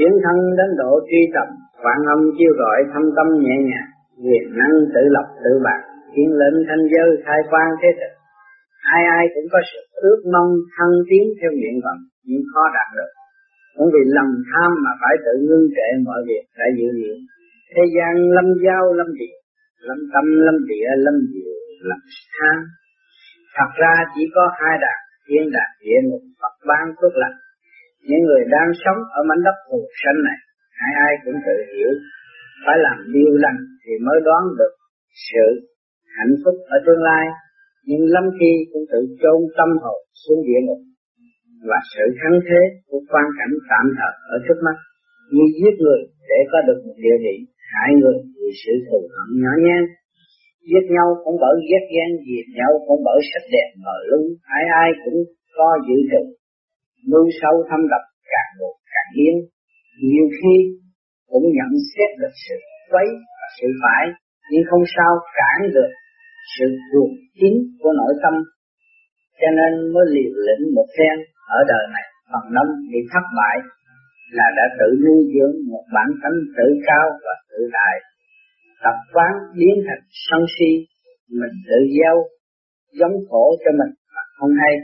chuyển thân đến độ truy tầm, vạn âm chiêu gọi thâm tâm nhẹ nhàng, quyền năng tự lập tự bạc, khiến lệnh thanh giới khai quan thế thực. Ai ai cũng có sự ước mong thăng tiến theo nguyện vọng, nhưng khó đạt được. Cũng vì lòng tham mà phải tự ngưng trệ mọi việc đã dự liệu. Thế gian lâm giao lâm địa, lâm tâm lâm địa lâm diệu, lâm tham. Thật ra chỉ có hai đạt, thiên đạt địa ngục Phật ban phước lành. Những người đang sống ở mảnh đất phù sanh này, ai ai cũng tự hiểu, phải làm điều lành thì mới đoán được sự hạnh phúc ở tương lai, nhưng lâm khi cũng tự chôn tâm hồn xuống địa ngục và sự thắng thế của quan cảnh tạm thời ở trước mắt như giết người để có được một địa vị hại người vì sự thù hận nhỏ nhen giết nhau cũng bởi ghét ghen diệt nhau cũng bởi sắc đẹp mờ lung ai ai cũng có dự định nuôi sâu thâm đập càng một càng yên nhiều khi cũng nhận xét được sự quấy và sự phải, nhưng không sao cản được sự ruột chín của nội tâm. Cho nên mới liều lĩnh một phen, ở đời này phần năm bị thất bại là đã tự nuôi dưỡng một bản tánh tự cao và tự đại. Tập quán biến thành sân si, mình tự gieo, giống khổ cho mình mà không hay.